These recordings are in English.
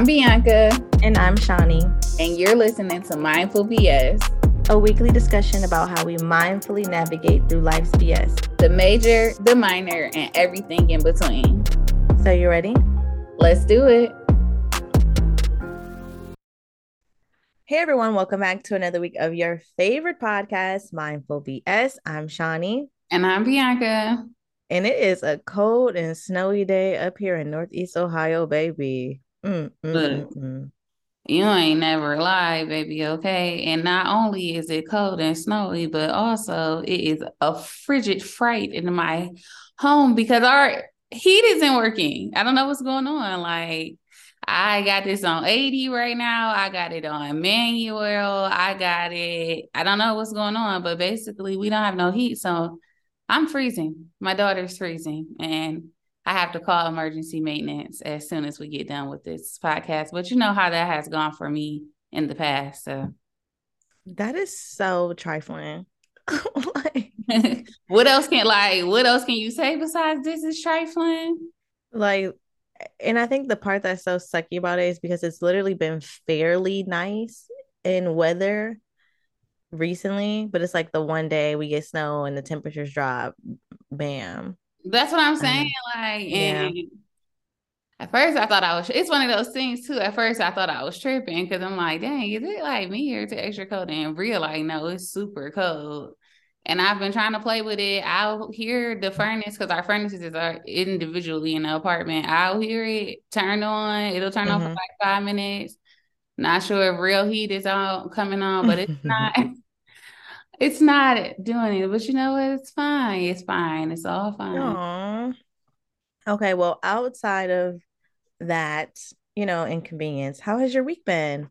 I'm Bianca. And I'm Shawnee. And you're listening to Mindful BS, a weekly discussion about how we mindfully navigate through life's BS the major, the minor, and everything in between. So, you ready? Let's do it. Hey everyone, welcome back to another week of your favorite podcast, Mindful BS. I'm Shawnee. And I'm Bianca. And it is a cold and snowy day up here in Northeast Ohio, baby. Mm. You ain't never lied, baby, okay? And not only is it cold and snowy, but also it is a frigid fright in my home because our heat isn't working. I don't know what's going on. Like, I got this on 80 right now. I got it on manual. I got it. I don't know what's going on, but basically, we don't have no heat. So I'm freezing. My daughter's freezing. And I have to call emergency maintenance as soon as we get done with this podcast. But you know how that has gone for me in the past. So that is so trifling. like, what else can like what else can you say besides this is trifling? Like and I think the part that's so sucky about it is because it's literally been fairly nice in weather recently, but it's like the one day we get snow and the temperatures drop, bam. That's what I'm saying. Like, and yeah. at first I thought I was. It's one of those things too. At first I thought I was tripping because I'm like, dang, is it like me here to extra cold? And real, like, no, it's super cold. And I've been trying to play with it. I'll hear the furnace because our furnaces are individually in the apartment. I'll hear it turn on. It'll turn mm-hmm. on for mm-hmm. like five minutes. Not sure if real heat is all coming on, but it's not. It's not doing it. But you know what? It's fine. It's fine. It's all fine. Aww. Okay. Well, outside of that, you know, inconvenience, how has your week been?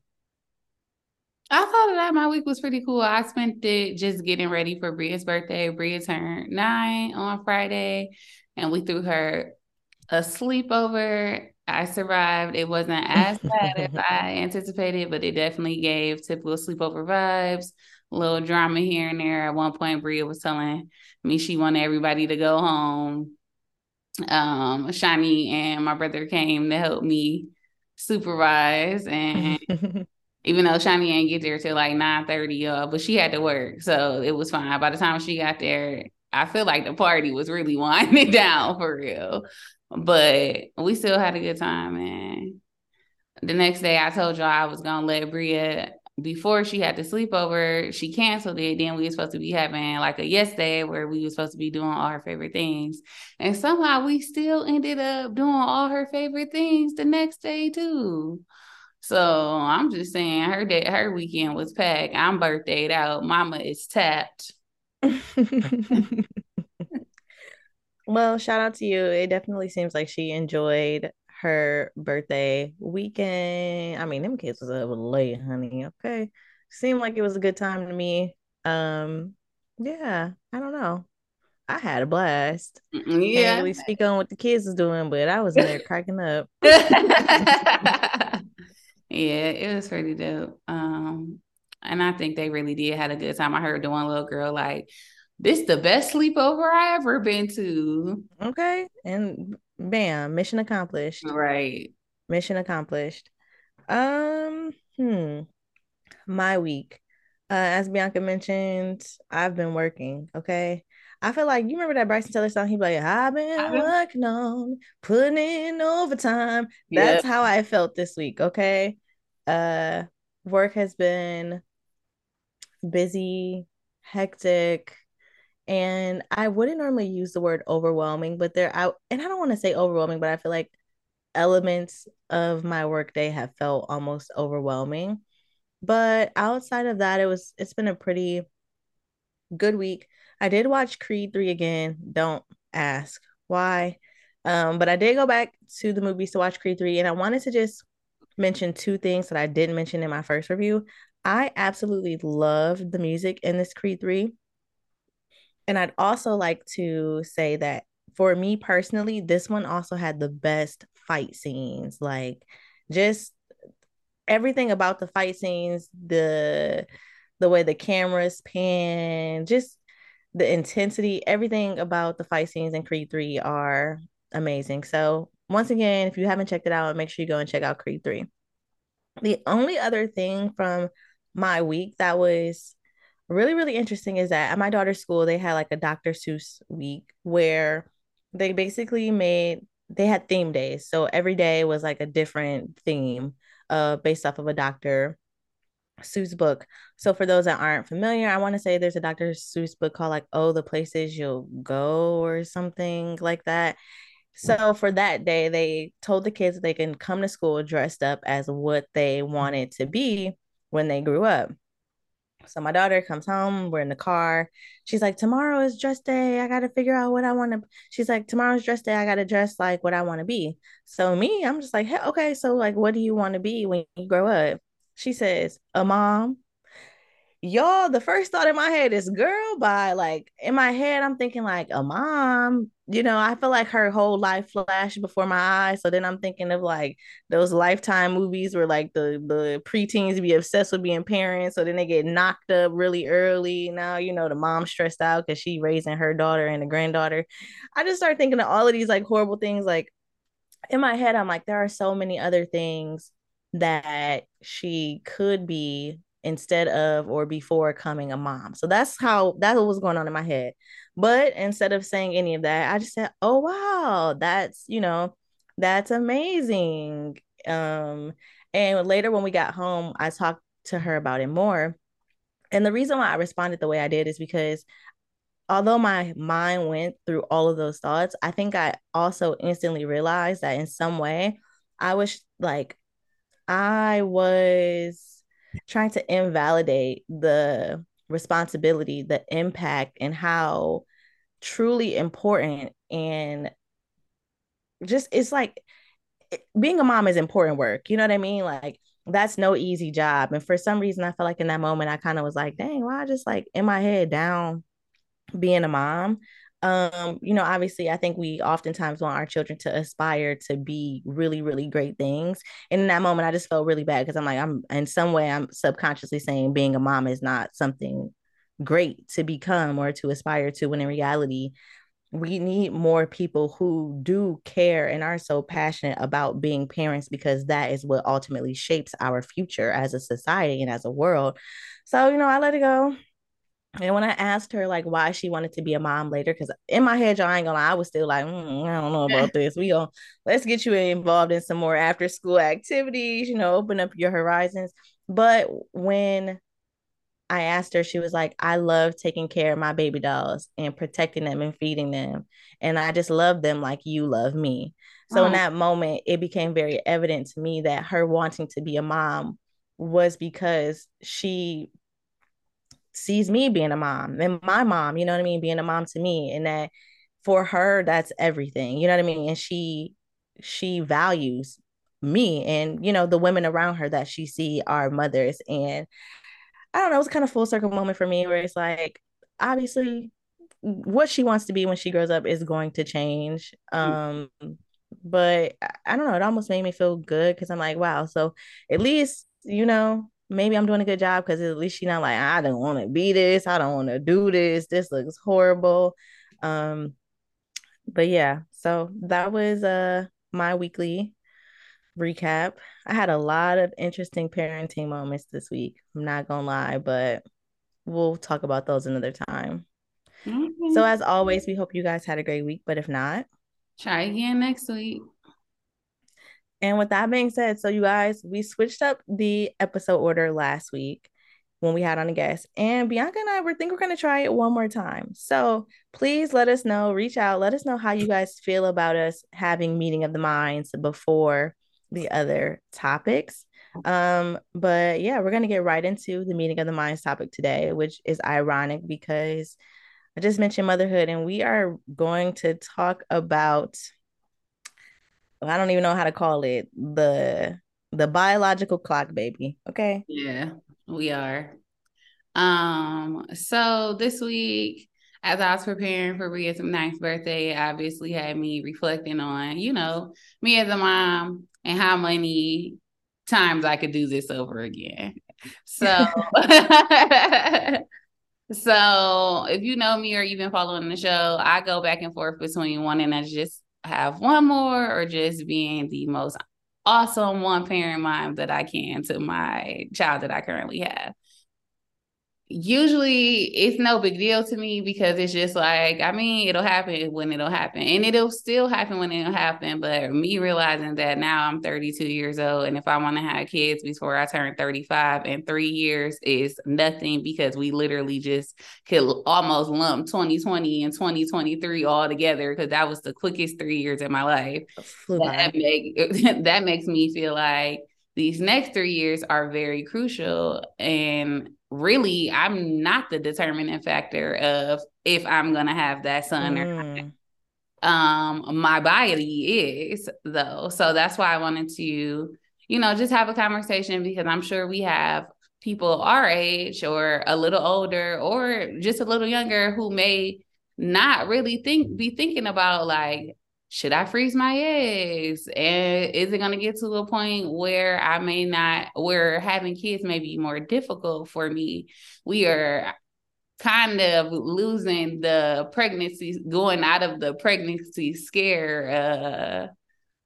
I thought that my week was pretty cool. I spent it just getting ready for Bria's birthday. Bria turned nine on Friday, and we threw her a sleepover. I survived. It wasn't as bad as I anticipated, but it definitely gave typical sleepover vibes. Little drama here and there. At one point, Bria was telling me she wanted everybody to go home. Um, Shawnee and my brother came to help me supervise and even though Shawnee ain't get there till like 9 30, uh, but she had to work. So it was fine. By the time she got there, I feel like the party was really winding down for real. But we still had a good time, man. The next day I told y'all I was gonna let Bria before she had the sleepover, she canceled it. Then we were supposed to be having like a yes day where we were supposed to be doing all her favorite things. And somehow we still ended up doing all her favorite things the next day too. So I'm just saying her day, her weekend was packed. I'm birthdayed out. Mama is tapped. well, shout out to you. It definitely seems like she enjoyed her birthday weekend. I mean, them kids was up late, honey. Okay. Seemed like it was a good time to me. Um, yeah, I don't know. I had a blast. Yeah. Can't really speak on what the kids was doing, but I was in there cracking up. Yeah, it was pretty dope. Um, and I think they really did had a good time. I heard the one little girl like, "This the best sleepover I ever been to." Okay, and bam, mission accomplished. Right, mission accomplished. Um, hmm, my week. Uh, as Bianca mentioned, I've been working. Okay, I feel like you remember that Bryson Tiller song. He be like, "I've been working on putting in overtime." That's yep. how I felt this week. Okay, uh, work has been busy, hectic, and I wouldn't normally use the word overwhelming, but there I and I don't want to say overwhelming, but I feel like elements of my workday have felt almost overwhelming. But outside of that, it was it's been a pretty good week. I did watch Creed 3 again. Don't ask why. Um, but I did go back to the movies to watch Creed 3 and I wanted to just mention two things that I didn't mention in my first review. I absolutely love the music in this Creed 3. And I'd also like to say that for me personally, this one also had the best fight scenes. Like just everything about the fight scenes, the the way the cameras pan, just the intensity, everything about the fight scenes in Creed 3 are amazing. So, once again, if you haven't checked it out, make sure you go and check out Creed 3. the only other thing from my week that was really, really interesting is that at my daughter's school, they had like a Dr. Seuss week where they basically made they had theme days. So every day was like a different theme uh based off of a Dr. Seuss book. So for those that aren't familiar, I want to say there's a Dr. Seuss book called like Oh the Places You'll Go or something like that. So for that day, they told the kids they can come to school dressed up as what they wanted to be when they grew up. So my daughter comes home, we're in the car. She's like, Tomorrow is dress day. I got to figure out what I want to. She's like, Tomorrow's dress day. I got to dress like what I want to be. So me, I'm just like, hey, okay. So, like, what do you want to be when you grow up? She says, A mom y'all the first thought in my head is girl by like in my head i'm thinking like a mom you know i feel like her whole life flashed before my eyes so then i'm thinking of like those lifetime movies where like the the preteens be obsessed with being parents so then they get knocked up really early now you know the mom stressed out because she raising her daughter and a granddaughter i just start thinking of all of these like horrible things like in my head i'm like there are so many other things that she could be instead of or before coming a mom. So that's how that was going on in my head. But instead of saying any of that, I just said, "Oh wow, that's, you know, that's amazing." Um and later when we got home, I talked to her about it more. And the reason why I responded the way I did is because although my mind went through all of those thoughts, I think I also instantly realized that in some way I was like I was trying to invalidate the responsibility, the impact, and how truly important and just it's like being a mom is important work. You know what I mean? Like that's no easy job. And for some reason, I felt like in that moment, I kind of was like, dang, why I just like in my head down being a mom um you know obviously i think we oftentimes want our children to aspire to be really really great things. And in that moment i just felt really bad because i'm like i'm in some way i'm subconsciously saying being a mom is not something great to become or to aspire to when in reality we need more people who do care and are so passionate about being parents because that is what ultimately shapes our future as a society and as a world. So you know i let it go and when I asked her like why she wanted to be a mom later, because in my head, y'all ain't gonna lie, I was still like, mm, I don't know about this. We gonna let's get you involved in some more after school activities, you know, open up your horizons. But when I asked her, she was like, I love taking care of my baby dolls and protecting them and feeding them. And I just love them like you love me. So oh. in that moment, it became very evident to me that her wanting to be a mom was because she sees me being a mom and my mom, you know what I mean, being a mom to me. And that for her, that's everything, you know what I mean? And she she values me and you know the women around her that she see are mothers and i don't know it was kind of full circle moment for me where it's like obviously what she wants to be when she grows up is going to change um but i don't know it almost made me feel good because i'm like wow so at least you know maybe I'm doing a good job because at least she's not like I don't want to be this, I don't want to do this. This looks horrible. Um, but yeah, so that was uh my weekly recap. I had a lot of interesting parenting moments this week. I'm not gonna lie, but we'll talk about those another time. Mm-hmm. So as always, we hope you guys had a great week. But if not, try again next week. And with that being said, so you guys, we switched up the episode order last week when we had on a guest, and Bianca and I were think we're gonna try it one more time. So please let us know, reach out, let us know how you guys feel about us having meeting of the minds before the other topics. Um, but yeah, we're gonna get right into the meeting of the minds topic today, which is ironic because I just mentioned motherhood, and we are going to talk about I don't even know how to call it the the biological clock baby. Okay. Yeah, we are. Um, so this week, as I was preparing for Bria's ninth birthday, obviously had me reflecting on, you know, me as a mom and how many times I could do this over again. So so if you know me or you've been following the show, I go back and forth between wanting to just have one more or just being the most awesome one parent mom that I can to my child that I currently have usually it's no big deal to me because it's just like I mean it'll happen when it'll happen. And it'll still happen when it'll happen but me realizing that now I'm 32 years old and if I want to have kids before I turn 35 in 3 years is nothing because we literally just could almost lump 2020 and 2023 all together because that was the quickest 3 years in my life. That, make, that makes me feel like these next 3 years are very crucial and really I'm not the determining factor of if I'm gonna have that son mm. or not. Mm. Um, my body is though. So that's why I wanted to, you know, just have a conversation because I'm sure we have people our age or a little older or just a little younger who may not really think be thinking about like should I freeze my eggs? And is it going to get to a point where I may not, where having kids may be more difficult for me? We are kind of losing the pregnancy, going out of the pregnancy scare uh,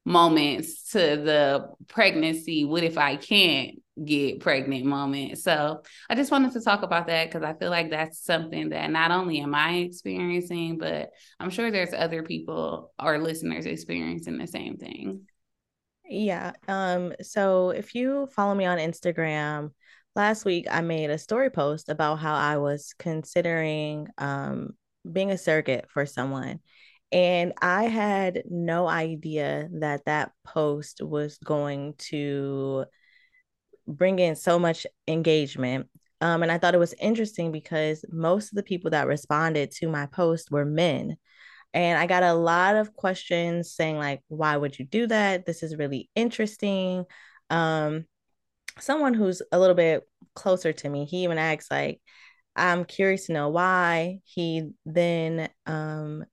moments to the pregnancy. What if I can't? Get pregnant moment. So I just wanted to talk about that because I feel like that's something that not only am I experiencing, but I'm sure there's other people or listeners experiencing the same thing. Yeah. Um, so if you follow me on Instagram, last week I made a story post about how I was considering um being a surrogate for someone. And I had no idea that that post was going to bring in so much engagement. Um, and I thought it was interesting because most of the people that responded to my post were men. And I got a lot of questions saying, like, why would you do that? This is really interesting. Um, someone who's a little bit closer to me, he even asked, like, I'm curious to know why. He then um,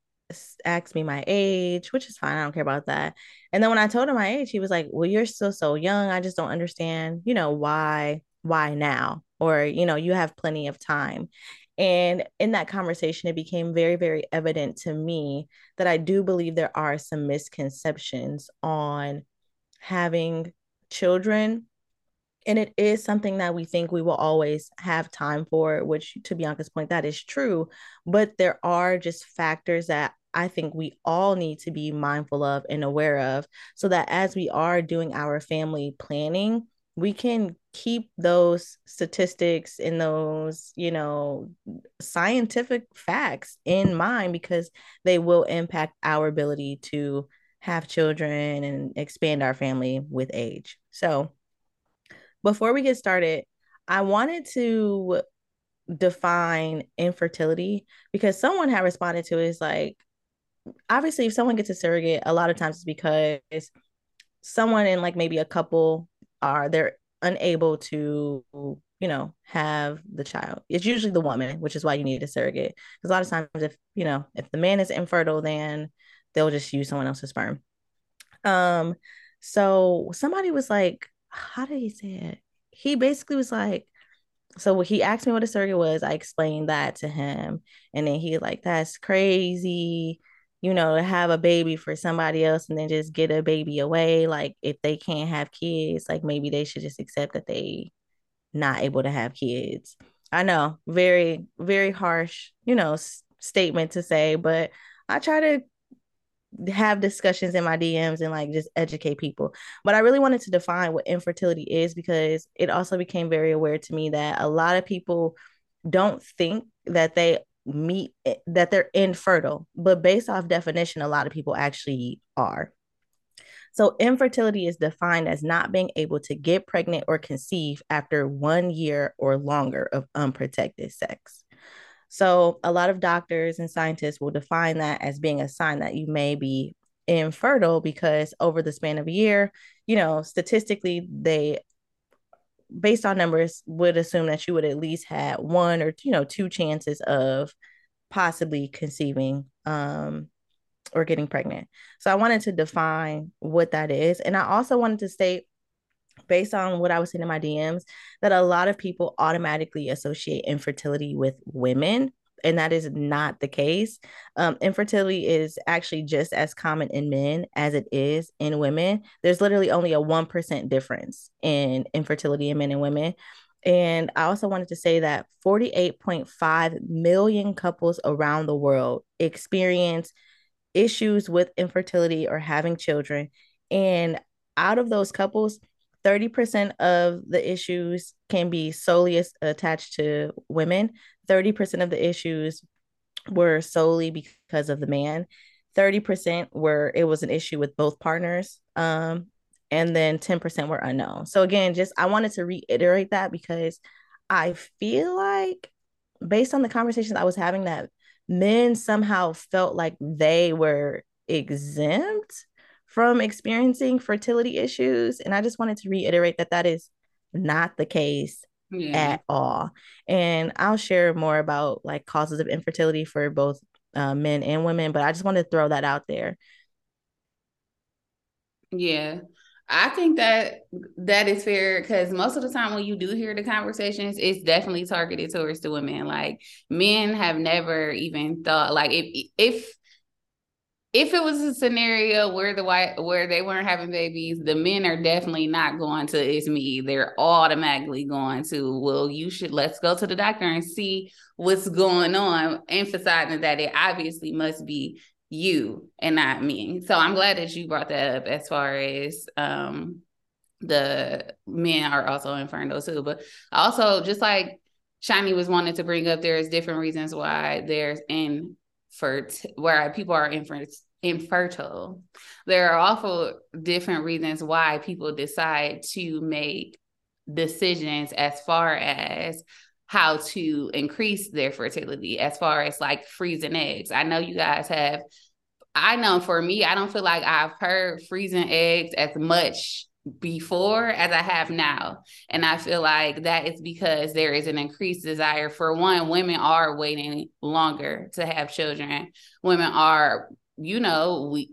asked me my age, which is fine. I don't care about that. And then when I told him my age, he was like, "Well, you're still so young. I just don't understand, you know, why why now? Or, you know, you have plenty of time." And in that conversation, it became very, very evident to me that I do believe there are some misconceptions on having children. And it is something that we think we will always have time for, which, to Bianca's point, that is true. But there are just factors that I think we all need to be mindful of and aware of so that as we are doing our family planning, we can keep those statistics and those, you know, scientific facts in mind because they will impact our ability to have children and expand our family with age. So, before we get started, I wanted to define infertility because someone had responded to it is like obviously if someone gets a surrogate a lot of times it's because someone in like maybe a couple are they're unable to you know have the child. It's usually the woman which is why you need a surrogate. Because a lot of times if you know if the man is infertile then they'll just use someone else's sperm. Um so somebody was like how did he say it? He basically was like so he asked me what a surrogate was i explained that to him. And then he like that's crazy you know, to have a baby for somebody else and then just get a baby away. Like if they can't have kids, like maybe they should just accept that they not able to have kids. I know, very, very harsh, you know, s- statement to say, but I try to have discussions in my DMs and like just educate people. But I really wanted to define what infertility is because it also became very aware to me that a lot of people don't think that they meet eh, that they're infertile, but based off definition, a lot of people actually are. So, infertility is defined as not being able to get pregnant or conceive after one year or longer of unprotected sex. So, a lot of doctors and scientists will define that as being a sign that you may be infertile because over the span of a year, you know, statistically, they based on numbers would assume that you would at least have one or you know two chances of possibly conceiving um or getting pregnant. So I wanted to define what that is and I also wanted to state based on what I was seeing in my DMs that a lot of people automatically associate infertility with women and that is not the case. Um, infertility is actually just as common in men as it is in women. There's literally only a 1% difference in infertility in men and women. And I also wanted to say that 48.5 million couples around the world experience issues with infertility or having children. And out of those couples, 30% of the issues can be solely attached to women. 30% of the issues were solely because of the man. 30% were it was an issue with both partners. Um, and then 10% were unknown. So again, just I wanted to reiterate that because I feel like based on the conversations I was having that men somehow felt like they were exempt from experiencing fertility issues and I just wanted to reiterate that that is not the case yeah. at all. And I'll share more about like causes of infertility for both uh, men and women, but I just wanted to throw that out there. Yeah. I think that that is fair because most of the time when you do hear the conversations, it's definitely targeted towards the women. Like men have never even thought like if if if it was a scenario where the white where they weren't having babies, the men are definitely not going to it's me. They're automatically going to, well, you should let's go to the doctor and see what's going on, emphasizing that it obviously must be you and not me. So I'm glad that you brought that up as far as um the men are also inferno too. But also just like Shawnee was wanting to bring up, there's different reasons why there's in for where people are infer- infertile. There are awful different reasons why people decide to make decisions as far as how to increase their fertility as far as like freezing eggs. I know you guys have I know for me, I don't feel like I've heard freezing eggs as much before as I have now. And I feel like that is because there is an increased desire. For one, women are waiting longer to have children. Women are, you know, we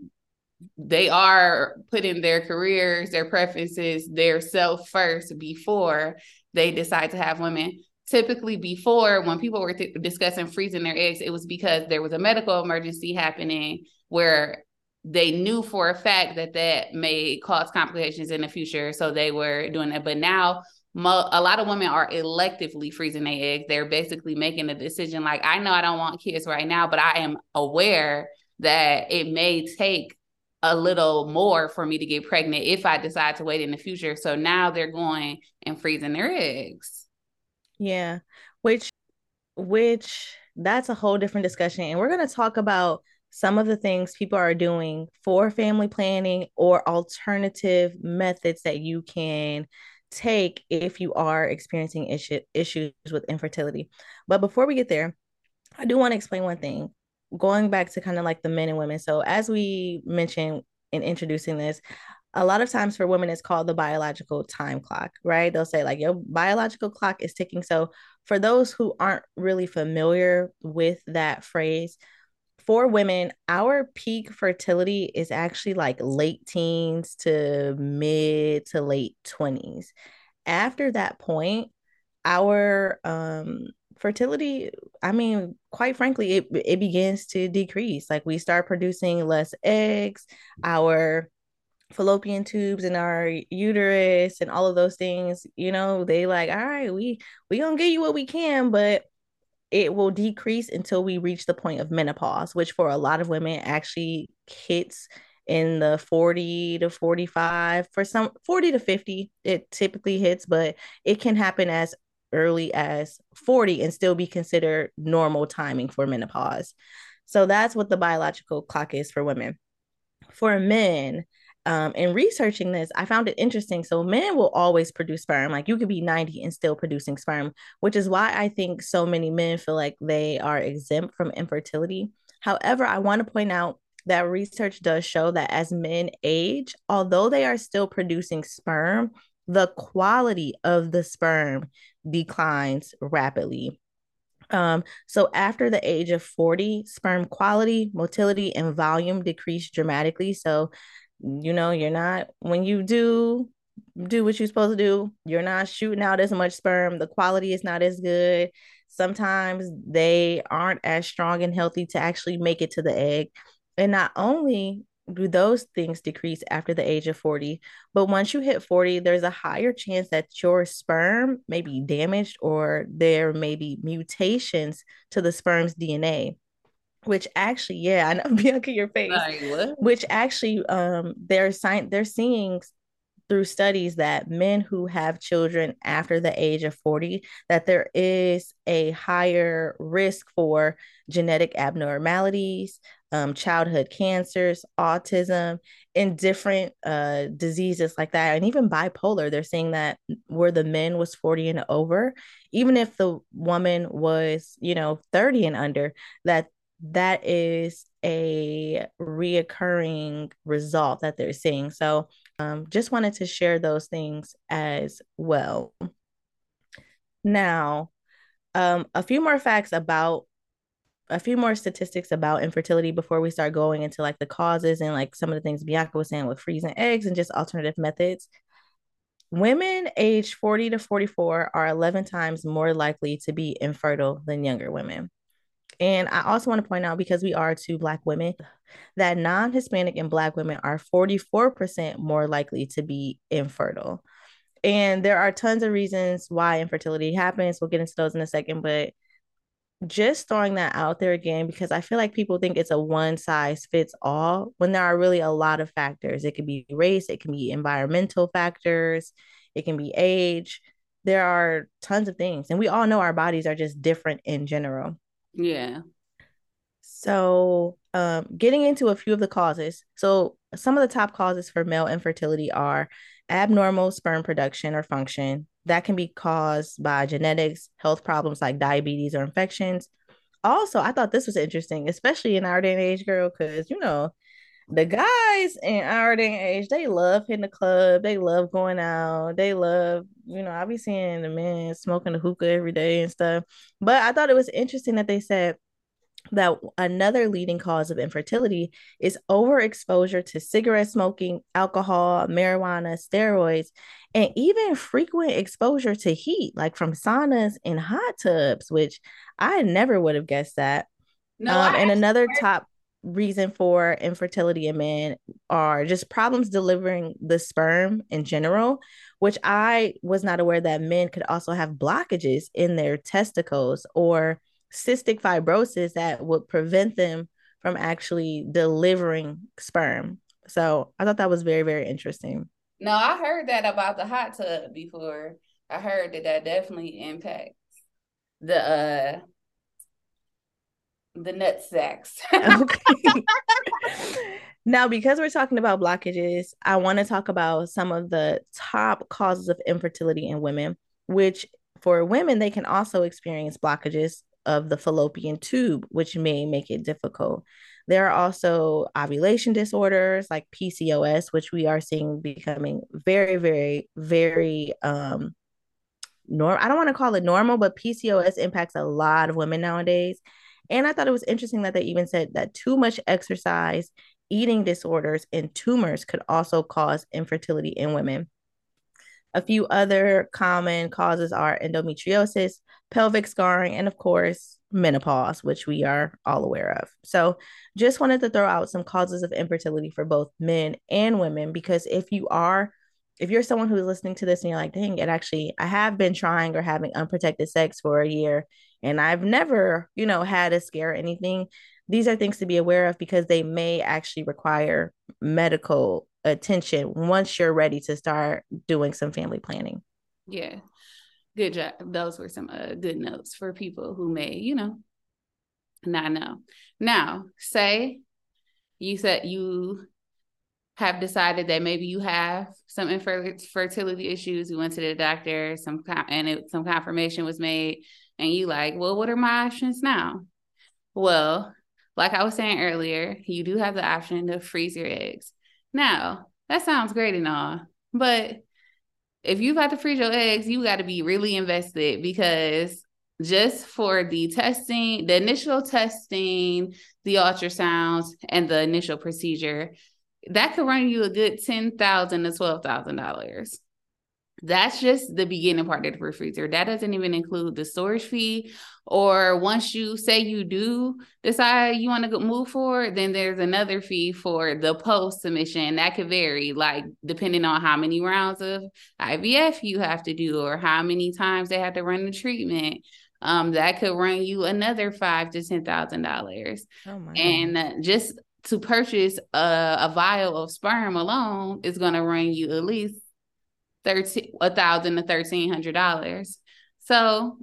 they are putting their careers, their preferences, their self first before they decide to have women. Typically, before when people were th- discussing freezing their eggs, it was because there was a medical emergency happening where they knew for a fact that that may cause complications in the future. So they were doing that. But now, mo- a lot of women are electively freezing their eggs. They're basically making a decision like, I know I don't want kids right now, but I am aware that it may take a little more for me to get pregnant if I decide to wait in the future. So now they're going and freezing their eggs. Yeah. Which, which, that's a whole different discussion. And we're going to talk about some of the things people are doing for family planning or alternative methods that you can take if you are experiencing issue, issues with infertility. But before we get there, I do want to explain one thing. Going back to kind of like the men and women. So, as we mentioned in introducing this, a lot of times for women, it's called the biological time clock, right? They'll say, like, your biological clock is ticking. So, for those who aren't really familiar with that phrase, for women, our peak fertility is actually like late teens to mid to late 20s. After that point, our um fertility, I mean, quite frankly, it it begins to decrease. Like we start producing less eggs, our fallopian tubes in our uterus and all of those things, you know, they like, all right, we we gonna give you what we can, but it will decrease until we reach the point of menopause, which for a lot of women actually hits in the 40 to 45 for some 40 to 50 it typically hits but it can happen as early as 40 and still be considered normal timing for menopause. So that's what the biological clock is for women. For men um, in researching this, I found it interesting. So men will always produce sperm. Like you could be 90 and still producing sperm, which is why I think so many men feel like they are exempt from infertility. However, I want to point out that research does show that as men age, although they are still producing sperm, the quality of the sperm declines rapidly. Um, so after the age of 40, sperm quality, motility, and volume decrease dramatically. So you know, you're not when you do do what you're supposed to do, you're not shooting out as much sperm. The quality is not as good. sometimes they aren't as strong and healthy to actually make it to the egg. And not only do those things decrease after the age of 40, but once you hit 40, there's a higher chance that your sperm may be damaged or there may be mutations to the sperm's DNA which actually, yeah, I know Bianca, your face. Like, which actually, um, they're sign they're seeing through studies that men who have children after the age of 40 that there is a higher risk for genetic abnormalities um, childhood cancers autism and different uh, diseases like that and even bipolar they're saying that where the men was 40 and over even if the woman was you know 30 and under that that is a reoccurring result that they're seeing. So um, just wanted to share those things as well. Now, um, a few more facts about a few more statistics about infertility before we start going into like the causes and like some of the things Bianca was saying with freezing eggs and just alternative methods. Women aged 40 to 44 are 11 times more likely to be infertile than younger women. And I also want to point out because we are two Black women, that non Hispanic and Black women are 44% more likely to be infertile. And there are tons of reasons why infertility happens. We'll get into those in a second, but just throwing that out there again because I feel like people think it's a one size fits all when there are really a lot of factors. It can be race, it can be environmental factors, it can be age. There are tons of things. And we all know our bodies are just different in general. Yeah. So, um, getting into a few of the causes. So, some of the top causes for male infertility are abnormal sperm production or function. That can be caused by genetics, health problems like diabetes or infections. Also, I thought this was interesting, especially in our day and age, girl, because you know, the guys in our day and age, they love hitting the club, they love going out, they love, you know, I be seeing the men smoking the hookah every day and stuff. But I thought it was interesting that they said that another leading cause of infertility is overexposure to cigarette smoking, alcohol, marijuana, steroids, and even frequent exposure to heat, like from saunas and hot tubs, which I never would have guessed that. No, um, and another top reason for infertility in men are just problems delivering the sperm in general, which I was not aware that men could also have blockages in their testicles or cystic fibrosis that would prevent them from actually delivering sperm. So I thought that was very, very interesting. No, I heard that about the hot tub before. I heard that that definitely impacts the uh the nut sacks. okay. now, because we're talking about blockages, I want to talk about some of the top causes of infertility in women, which for women, they can also experience blockages of the fallopian tube, which may make it difficult. There are also ovulation disorders like PCOS, which we are seeing becoming very, very, very um norm. I don't want to call it normal, but PCOS impacts a lot of women nowadays. And I thought it was interesting that they even said that too much exercise, eating disorders, and tumors could also cause infertility in women. A few other common causes are endometriosis, pelvic scarring, and of course, menopause, which we are all aware of. So, just wanted to throw out some causes of infertility for both men and women because if you are if you're someone who's listening to this and you're like, dang, it actually, I have been trying or having unprotected sex for a year and I've never, you know, had a scare or anything. These are things to be aware of because they may actually require medical attention once you're ready to start doing some family planning. Yeah. Good job. Those were some uh, good notes for people who may, you know, not know. Now, say you said you have decided that maybe you have some infertility issues, you went to the doctor, some and it, some confirmation was made, and you like, well, what are my options now? Well, like I was saying earlier, you do have the option to freeze your eggs. Now, that sounds great and all, but if you've got to freeze your eggs, you got to be really invested because just for the testing, the initial testing, the ultrasounds, and the initial procedure, that could run you a good ten thousand to twelve thousand dollars. That's just the beginning part of the refrigerator. That doesn't even include the storage fee. Or once you say you do decide you want to move forward, then there's another fee for the post submission. That could vary, like depending on how many rounds of IVF you have to do or how many times they have to run the treatment. Um, that could run you another five to ten thousand dollars. Oh and just to purchase a, a vial of sperm alone is going to run you at least thirteen a thousand to thirteen hundred dollars. So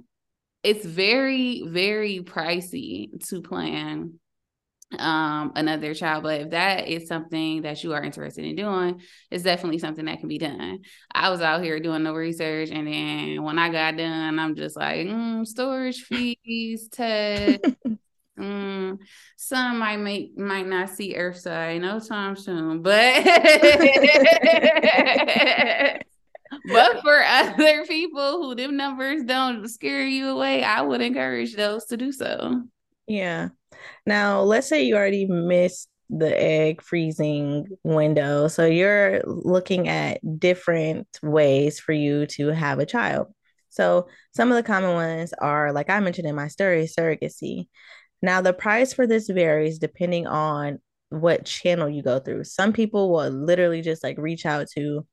it's very, very pricey to plan um another child but if that is something that you are interested in doing it's definitely something that can be done. I was out here doing the research and then when i got done i'm just like mm, storage fees test. Mm, some might make might not see earthside. No time soon but but for other people who them numbers don't scare you away, I would encourage those to do so. Yeah. Now, let's say you already missed the egg freezing window. So you're looking at different ways for you to have a child. So some of the common ones are, like I mentioned in my story, surrogacy. Now, the price for this varies depending on what channel you go through. Some people will literally just like reach out to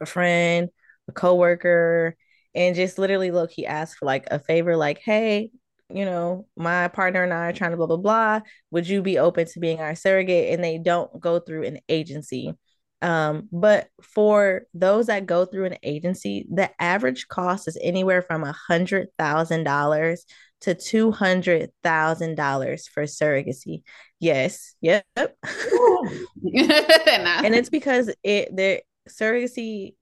a friend, a coworker, and just literally look, he asked for like a favor, like, hey, you know, my partner and I are trying to blah blah blah. Would you be open to being our surrogate? And they don't go through an agency. Um, but for those that go through an agency, the average cost is anywhere from a hundred thousand dollars to two hundred thousand dollars for surrogacy. Yes, yep. and it's because it there surrogacy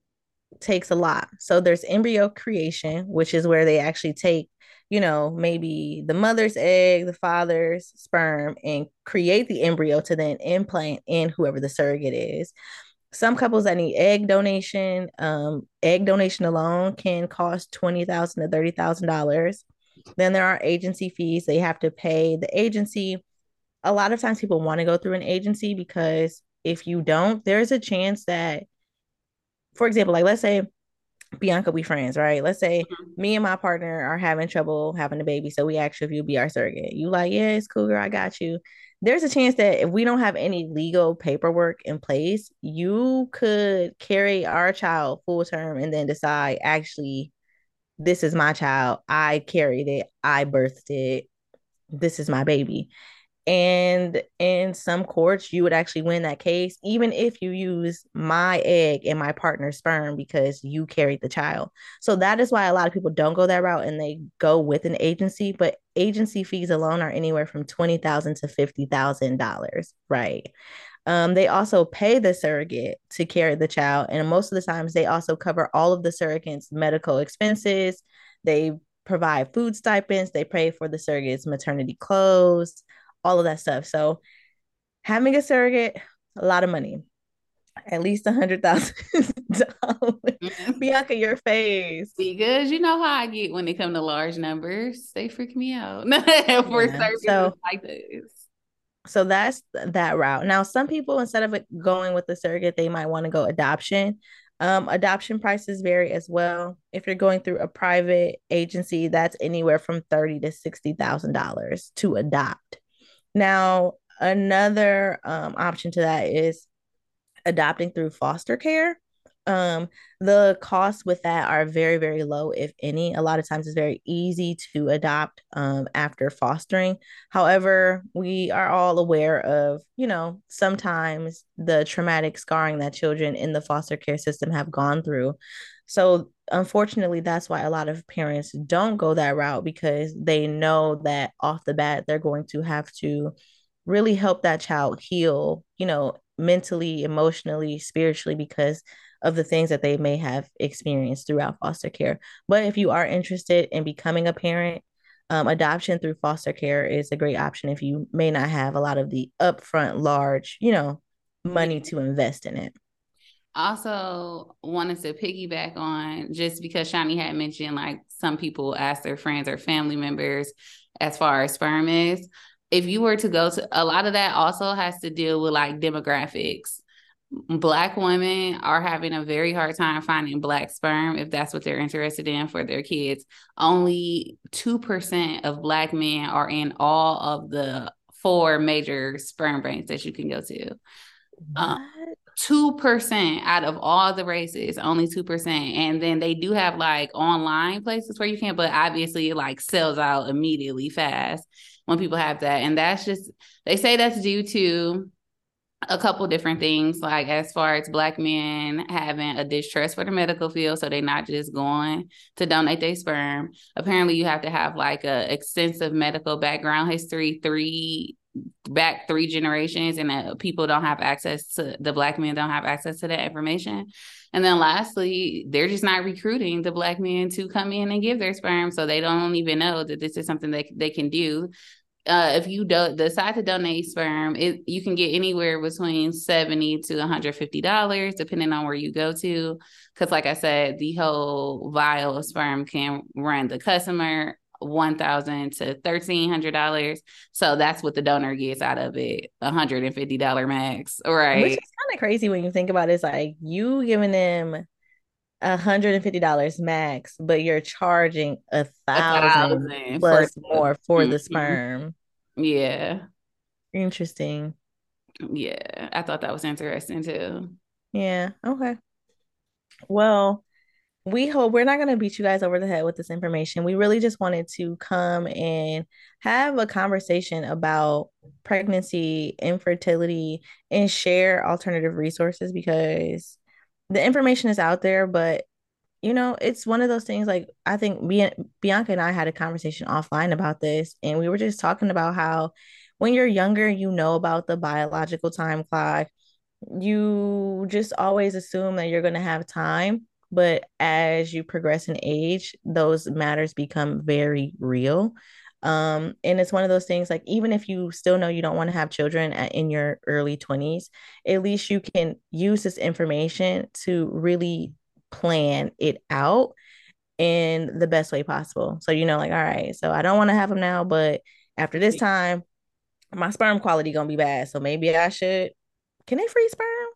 takes a lot. So there's embryo creation, which is where they actually take, you know, maybe the mother's egg, the father's sperm, and create the embryo to then implant in whoever the surrogate is. Some couples that need egg donation, um, egg donation alone can cost twenty thousand to thirty thousand dollars. Then there are agency fees they have to pay the agency. A lot of times people want to go through an agency because if you don't, there's a chance that for example, like let's say Bianca, we friends, right? Let's say mm-hmm. me and my partner are having trouble having a baby. So we ask you if you'll be our surrogate. You like, yeah, it's cool, girl. I got you. There's a chance that if we don't have any legal paperwork in place, you could carry our child full term and then decide, actually, this is my child. I carried it. I birthed it. This is my baby. And in some courts, you would actually win that case, even if you use my egg and my partner's sperm because you carried the child. So that is why a lot of people don't go that route and they go with an agency. But agency fees alone are anywhere from twenty thousand to fifty thousand dollars, right? Um, they also pay the surrogate to carry the child, and most of the times they also cover all of the surrogate's medical expenses. They provide food stipends. They pay for the surrogate's maternity clothes all of that stuff. So having a surrogate, a lot of money. At least a hundred thousand dollars. Mm-hmm. Bianca, your face. Because you know how I get when they come to large numbers. They freak me out for yeah. so, like this. So that's that route. Now, some people instead of going with the surrogate, they might want to go adoption. Um, adoption prices vary as well. If you're going through a private agency, that's anywhere from thirty to sixty thousand dollars to adopt. Now, another um, option to that is adopting through foster care. Um, the costs with that are very, very low, if any. A lot of times it's very easy to adopt um, after fostering. However, we are all aware of, you know, sometimes the traumatic scarring that children in the foster care system have gone through. So unfortunately, that's why a lot of parents don't go that route because they know that off the bat they're going to have to really help that child heal, you know, mentally, emotionally, spiritually, because of the things that they may have experienced throughout foster care. But if you are interested in becoming a parent, um, adoption through foster care is a great option if you may not have a lot of the upfront large, you know, money to invest in it also wanted to piggyback on just because Shawnee had mentioned like some people ask their friends or family members as far as sperm is. If you were to go to a lot of that also has to deal with like demographics. Black women are having a very hard time finding black sperm if that's what they're interested in for their kids. Only 2% of black men are in all of the four major sperm banks that you can go to. Uh, two percent out of all the races, only two percent, and then they do have like online places where you can, but obviously it like sells out immediately fast when people have that, and that's just they say that's due to a couple different things. Like as far as black men having a distrust for the medical field so they're not just going to donate their sperm. Apparently you have to have like a extensive medical background history three back three generations and uh, people don't have access to the black men don't have access to that information. And then lastly they're just not recruiting the black men to come in and give their sperm so they don't even know that this is something that they can do uh, if you do- decide to donate sperm, it you can get anywhere between seventy to one hundred fifty dollars, depending on where you go to. Because, like I said, the whole vial of sperm can run the customer one thousand to thirteen hundred dollars. So that's what the donor gets out of it, one hundred and fifty dollar max, right? Which is kind of crazy when you think about it. It's like you giving them $150 max, but you're charging a thousand, plus for, more for mm-hmm. the sperm. Yeah. Interesting. Yeah. I thought that was interesting too. Yeah. Okay. Well, we hope we're not going to beat you guys over the head with this information. We really just wanted to come and have a conversation about pregnancy, infertility, and share alternative resources because the information is out there, but you know, it's one of those things like I think Bianca and I had a conversation offline about this, and we were just talking about how when you're younger, you know about the biological time clock. You just always assume that you're going to have time. But as you progress in age, those matters become very real. Um, and it's one of those things like even if you still know you don't want to have children at, in your early 20s, at least you can use this information to really plan it out in the best way possible. So you know, like, all right, so I don't want to have them now, but after this time, my sperm quality gonna be bad. So maybe I should. Can they freeze sperm?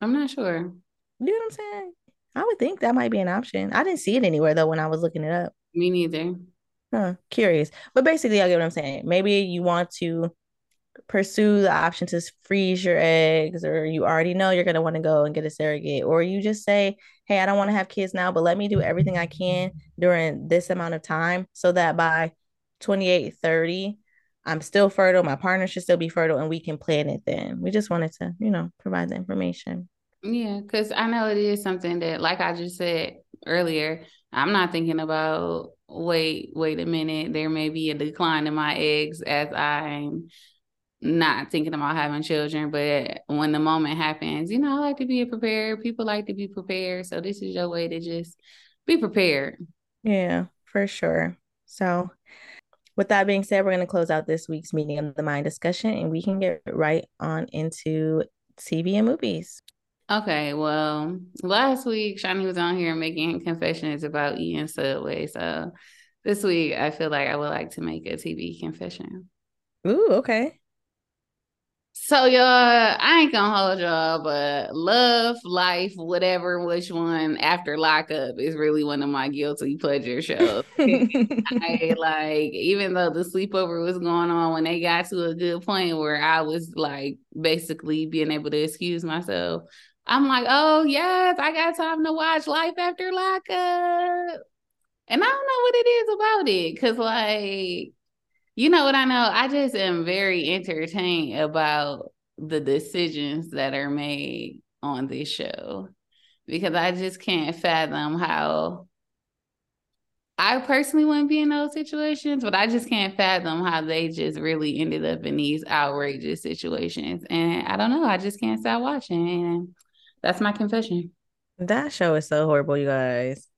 I'm not sure. You know what I'm saying? I would think that might be an option. I didn't see it anywhere though when I was looking it up. Me neither. Huh, curious. But basically, I get what I'm saying. Maybe you want to pursue the option to freeze your eggs, or you already know you're going to want to go and get a surrogate, or you just say, Hey, I don't want to have kids now, but let me do everything I can during this amount of time so that by 28, 30, I'm still fertile. My partner should still be fertile, and we can plan it then. We just wanted to, you know, provide the information. Yeah, because I know it is something that, like I just said earlier, I'm not thinking about wait, wait a minute, there may be a decline in my eggs as I'm not thinking about having children. But when the moment happens, you know, I like to be prepared. People like to be prepared. So this is your way to just be prepared. Yeah, for sure. So with that being said, we're going to close out this week's meeting of the mind discussion and we can get right on into TV and movies. Okay, well, last week Shawnee was on here making confessions about eating Subway. So this week I feel like I would like to make a TV confession. Ooh, okay. So y'all, I ain't gonna hold y'all, but love, life, whatever, which one after lockup is really one of my guilty pleasure shows. I like, even though the sleepover was going on, when they got to a good point where I was like basically being able to excuse myself, I'm like, oh yes, I got time to watch Life After Lockup. And I don't know what it is about it. Cause like, you know what I know? I just am very entertained about the decisions that are made on this show. Because I just can't fathom how I personally wouldn't be in those situations, but I just can't fathom how they just really ended up in these outrageous situations. And I don't know. I just can't stop watching. That's my confession. That show is so horrible, you guys.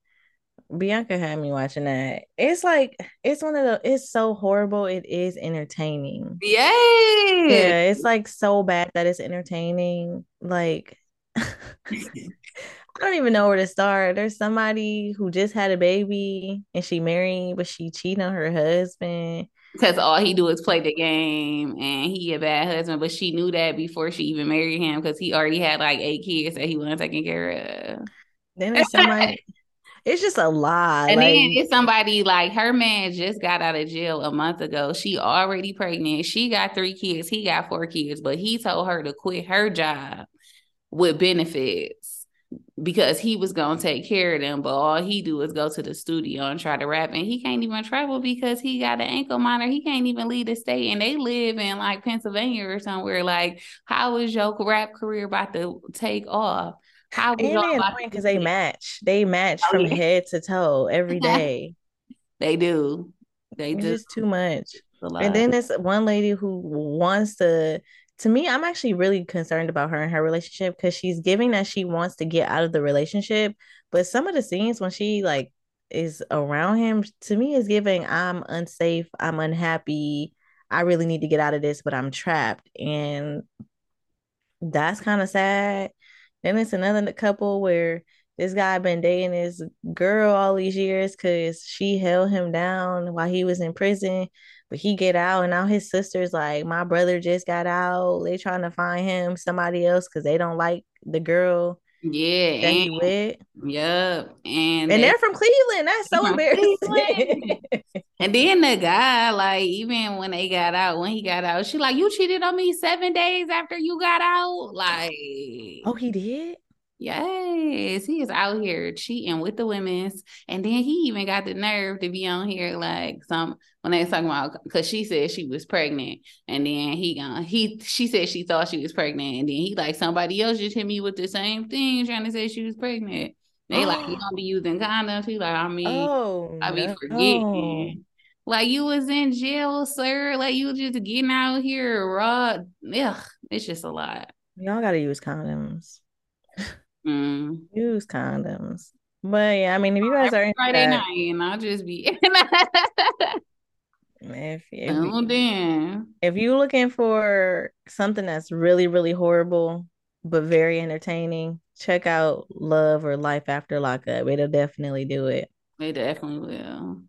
Bianca had me watching that. It's like it's one of the it's so horrible. It is entertaining. Yay! Yeah, it's like so bad that it's entertaining. Like I don't even know where to start. There's somebody who just had a baby and she married, but she cheated on her husband. Because all he do is play the game and he a bad husband. But she knew that before she even married him because he already had like eight kids that he wasn't taking care of. Then it's somebody. it's just a lie And like, then it's somebody like her man just got out of jail a month ago. She already pregnant. She got three kids. He got four kids, but he told her to quit her job with benefits because he was gonna take care of them, but all he do is go to the studio and try to rap, and he can't even travel because he got an ankle monitor. He can't even leave the state, and they live in like Pennsylvania or somewhere. Like, how is your rap career about to take off? How y'all because they match, they match oh, from yeah. head to toe every day. they do. They it's just too much. And then there's one lady who wants to to me, I'm actually really concerned about her and her relationship because she's giving that she wants to get out of the relationship. But some of the scenes when she like is around him, to me, is giving I'm unsafe, I'm unhappy, I really need to get out of this, but I'm trapped. And that's kind of sad. Then it's another couple where this guy been dating this girl all these years because she held him down while he was in prison but he get out and now his sister's like my brother just got out. They trying to find him somebody else because they don't like the girl yeah that and, he with. Yep and and they, are from cleveland. That's so embarrassing. And then the guy like even when they got out when he got out she like you cheated on me seven days after you got out? Like oh he did Yes, he is out here cheating with the women's, and then he even got the nerve to be on here like some when they was talking about because she said she was pregnant, and then he gone he she said she thought she was pregnant, and then he like somebody else just hit me with the same thing trying to say she was pregnant. They like you don't be using condoms. He like I mean oh, I be forgetting. Like you was in jail, sir. Like you just getting out here raw. Ugh, it's just a lot. Y'all gotta use condoms. Mm. Use condoms. But yeah, I mean, if you guys are Friday that, night, and I'll just be. if if, oh, damn. if you're looking for something that's really really horrible but very entertaining, check out Love or Life After Lockup. It'll definitely do it. It definitely will.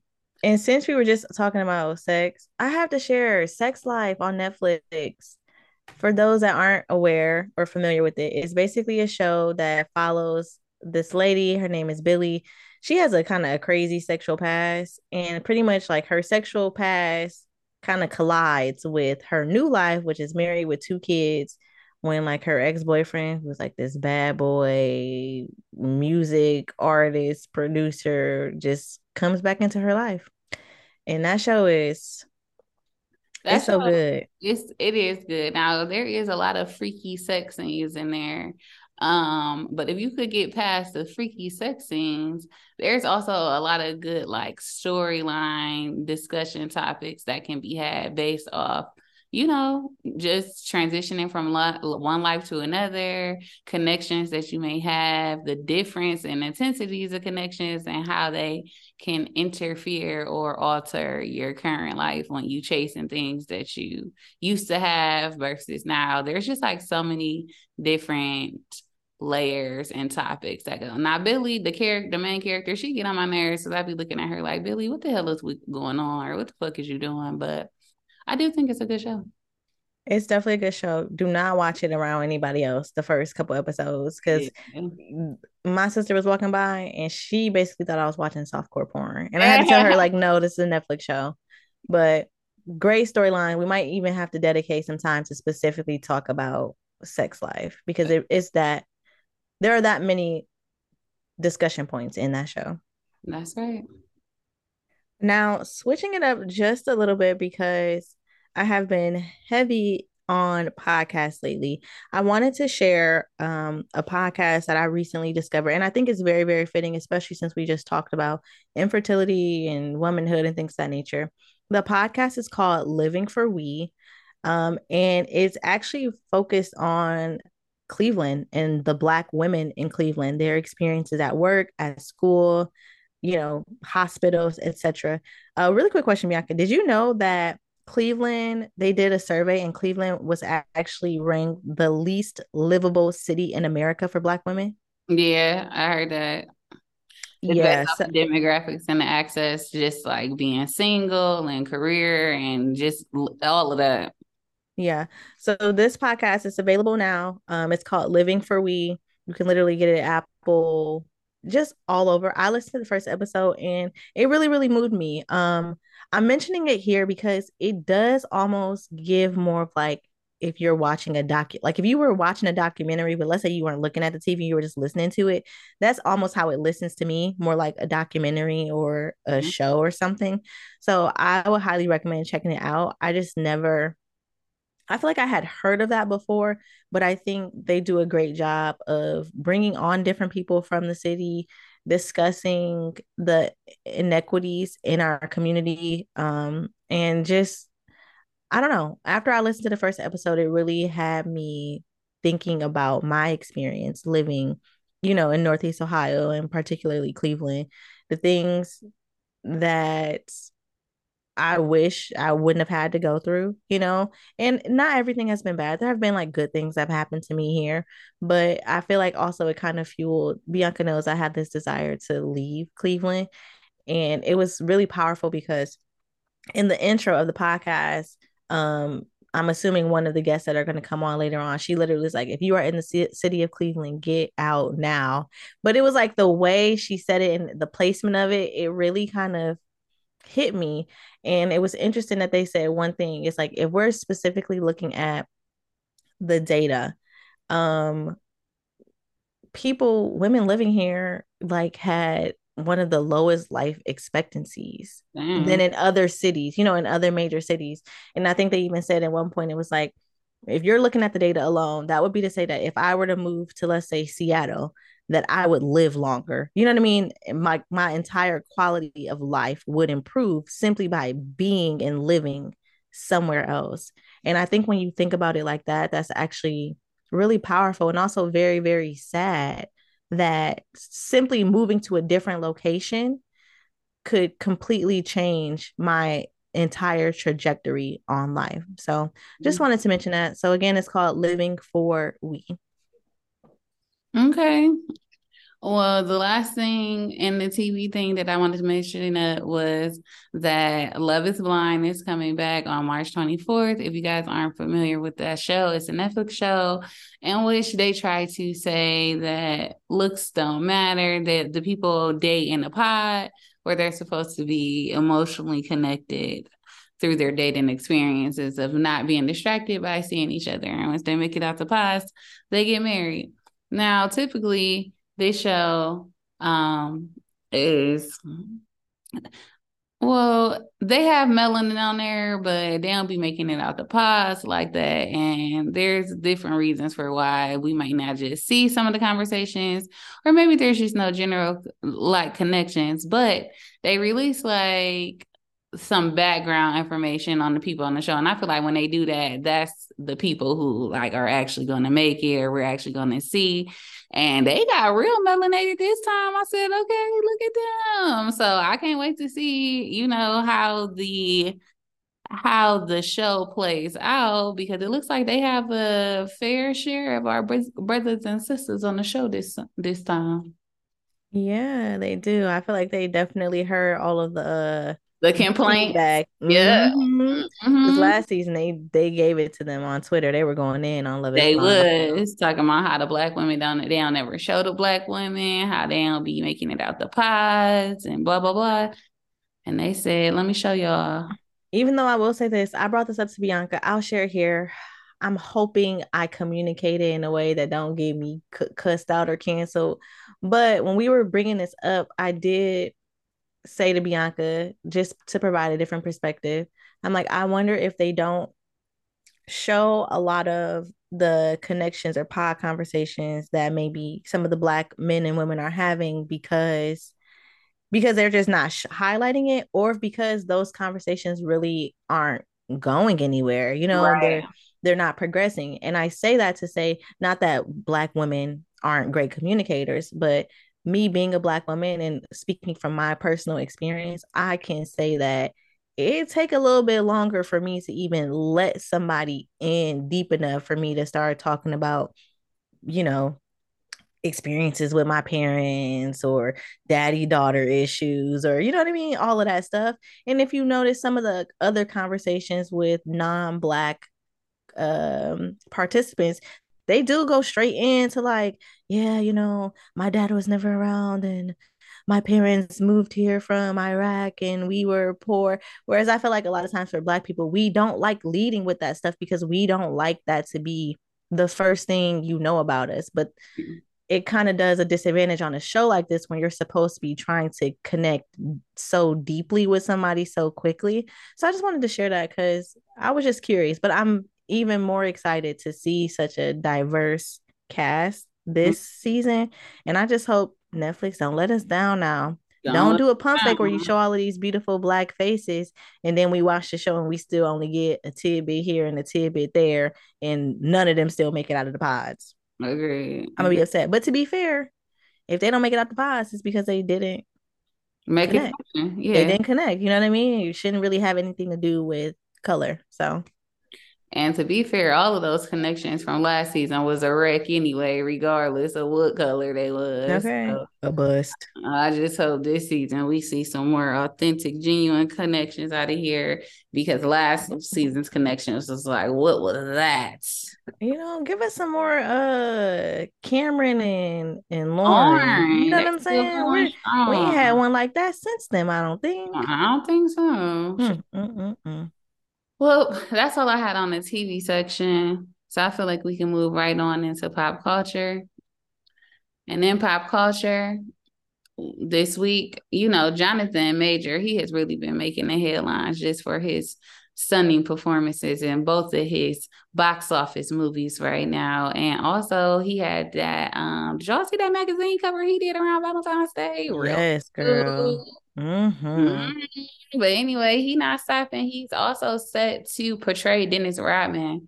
And since we were just talking about sex, I have to share Sex Life on Netflix for those that aren't aware or familiar with it, it's basically a show that follows this lady. Her name is Billy. She has a kind of a crazy sexual past, and pretty much like her sexual past kind of collides with her new life, which is married with two kids. When like her ex boyfriend, was like this bad boy, music artist, producer, just comes back into her life. And that show is that's so good. It's it is good. Now there is a lot of freaky sex scenes in there. Um, but if you could get past the freaky sex scenes, there's also a lot of good like storyline discussion topics that can be had based off you know, just transitioning from one life to another, connections that you may have, the difference and intensities of connections, and how they can interfere or alter your current life when you chasing things that you used to have versus now. There's just like so many different layers and topics that go. Now, Billy, the character, the main character, she get on my nerves because I'd be looking at her like, Billy, what the hell is going on? Or what the fuck is you doing? But I do think it's a good show. It's definitely a good show. Do not watch it around anybody else the first couple episodes because yeah. my sister was walking by and she basically thought I was watching softcore porn. And I had to tell her, like, no, this is a Netflix show. But great storyline. We might even have to dedicate some time to specifically talk about sex life because it is that there are that many discussion points in that show. That's right. Now, switching it up just a little bit because I have been heavy on podcasts lately. I wanted to share um, a podcast that I recently discovered, and I think it's very, very fitting, especially since we just talked about infertility and womanhood and things that nature. The podcast is called Living for We, um, and it's actually focused on Cleveland and the Black women in Cleveland, their experiences at work, at school, you know, hospitals, etc. A uh, really quick question, Bianca. Did you know that Cleveland, they did a survey and Cleveland was actually ranked the least livable city in America for black women? Yeah, I heard that. yeah, so, demographics and the access, just like being single and career and just all of that. Yeah. So this podcast is available now. Um, it's called Living for We. You can literally get it at Apple, just all over. I listened to the first episode and it really, really moved me. Um, I'm mentioning it here because it does almost give more of like if you're watching a doc like if you were watching a documentary but let's say you weren't looking at the tv you were just listening to it that's almost how it listens to me more like a documentary or a mm-hmm. show or something so i would highly recommend checking it out i just never I feel like I had heard of that before, but I think they do a great job of bringing on different people from the city, discussing the inequities in our community, um, and just I don't know. After I listened to the first episode, it really had me thinking about my experience living, you know, in Northeast Ohio and particularly Cleveland, the things that I wish I wouldn't have had to go through, you know, and not everything has been bad. There have been like good things that have happened to me here, but I feel like also it kind of fueled Bianca knows I had this desire to leave Cleveland. And it was really powerful because in the intro of the podcast, um, I'm assuming one of the guests that are going to come on later on, she literally was like, if you are in the c- city of Cleveland, get out now. But it was like the way she said it and the placement of it, it really kind of hit me. And it was interesting that they said one thing is like, if we're specifically looking at the data, um, people, women living here, like had one of the lowest life expectancies mm. than in other cities, you know, in other major cities. And I think they even said at one point it was like, if you're looking at the data alone, that would be to say that if I were to move to, let's say, Seattle, that I would live longer. You know what I mean? My my entire quality of life would improve simply by being and living somewhere else. And I think when you think about it like that, that's actually really powerful and also very, very sad that simply moving to a different location could completely change my entire trajectory on life. So just mm-hmm. wanted to mention that. So again, it's called Living for We. Okay. Well, the last thing in the TV thing that I wanted to mention uh, was that Love is Blind is coming back on March 24th. If you guys aren't familiar with that show, it's a Netflix show in which they try to say that looks don't matter, that the people date in a pod where they're supposed to be emotionally connected through their dating experiences of not being distracted by seeing each other. And once they make it out the pods, they get married. Now, typically, this show um is well, they have melanin on there, but they don't be making it out the pods like that. And there's different reasons for why we might not just see some of the conversations, or maybe there's just no general like connections. But they release like some background information on the people on the show. And I feel like when they do that, that's the people who like are actually going to make it or we're actually going to see. And they got real melanated this time. I said, okay, look at them. So I can't wait to see, you know, how the how the show plays out because it looks like they have a fair share of our brothers and sisters on the show this this time. Yeah, they do. I feel like they definitely heard all of the uh, the complaint back. Yeah. Mm-hmm. Mm-hmm. last season they they gave it to them on Twitter. They were going in on Love They was talking about how the black women don't they don't ever show the black women, how they don't be making it out the pods and blah blah blah. And they said, let me show y'all. Even though I will say this, I brought this up to Bianca. I'll share here. I'm hoping I communicated in a way that don't get me cussed out or canceled. But when we were bringing this up, I did say to Bianca just to provide a different perspective. I'm like, I wonder if they don't show a lot of the connections or pod conversations that maybe some of the black men and women are having because because they're just not sh- highlighting it or because those conversations really aren't going anywhere you know right. they're they're not progressing and i say that to say not that black women aren't great communicators but me being a black woman and speaking from my personal experience, I can say that it take a little bit longer for me to even let somebody in deep enough for me to start talking about, you know, experiences with my parents or daddy daughter issues or you know what I mean all of that stuff. And if you notice some of the other conversations with non-black um participants they do go straight into like yeah you know my dad was never around and my parents moved here from Iraq and we were poor whereas I feel like a lot of times for black people we don't like leading with that stuff because we don't like that to be the first thing you know about us but it kind of does a disadvantage on a show like this when you're supposed to be trying to connect so deeply with somebody so quickly. So I just wanted to share that because I was just curious, but I'm even more excited to see such a diverse cast this mm-hmm. season. And I just hope Netflix don't let us down now. Don't, don't do a pump fake where you show all of these beautiful black faces and then we watch the show and we still only get a tidbit here and a tidbit there and none of them still make it out of the pods. Agreed. I'm gonna be upset. But to be fair, if they don't make it out the pods, it's because they didn't make connect. it. Yeah, they didn't connect. You know what I mean? You shouldn't really have anything to do with color. So and to be fair, all of those connections from last season was a wreck anyway, regardless of what color they was. Okay. So, a bust. I just hope this season we see some more authentic, genuine connections out of here because last season's connections was like, what was that? You know, give us some more uh Cameron and and Lauren. Lauren you know what I'm saying? We, we ain't had one like that since then, I don't think. I don't think so. Mm, mm, mm, well, that's all I had on the TV section. So I feel like we can move right on into pop culture. And then pop culture this week, you know, Jonathan Major, he has really been making the headlines just for his stunning performances in both of his box office movies right now. And also he had that um did y'all see that magazine cover he did around Valentine's Day? Yes, girl. Mm-hmm. Mm-hmm. But anyway, he not stopping. He's also set to portray Dennis Rodman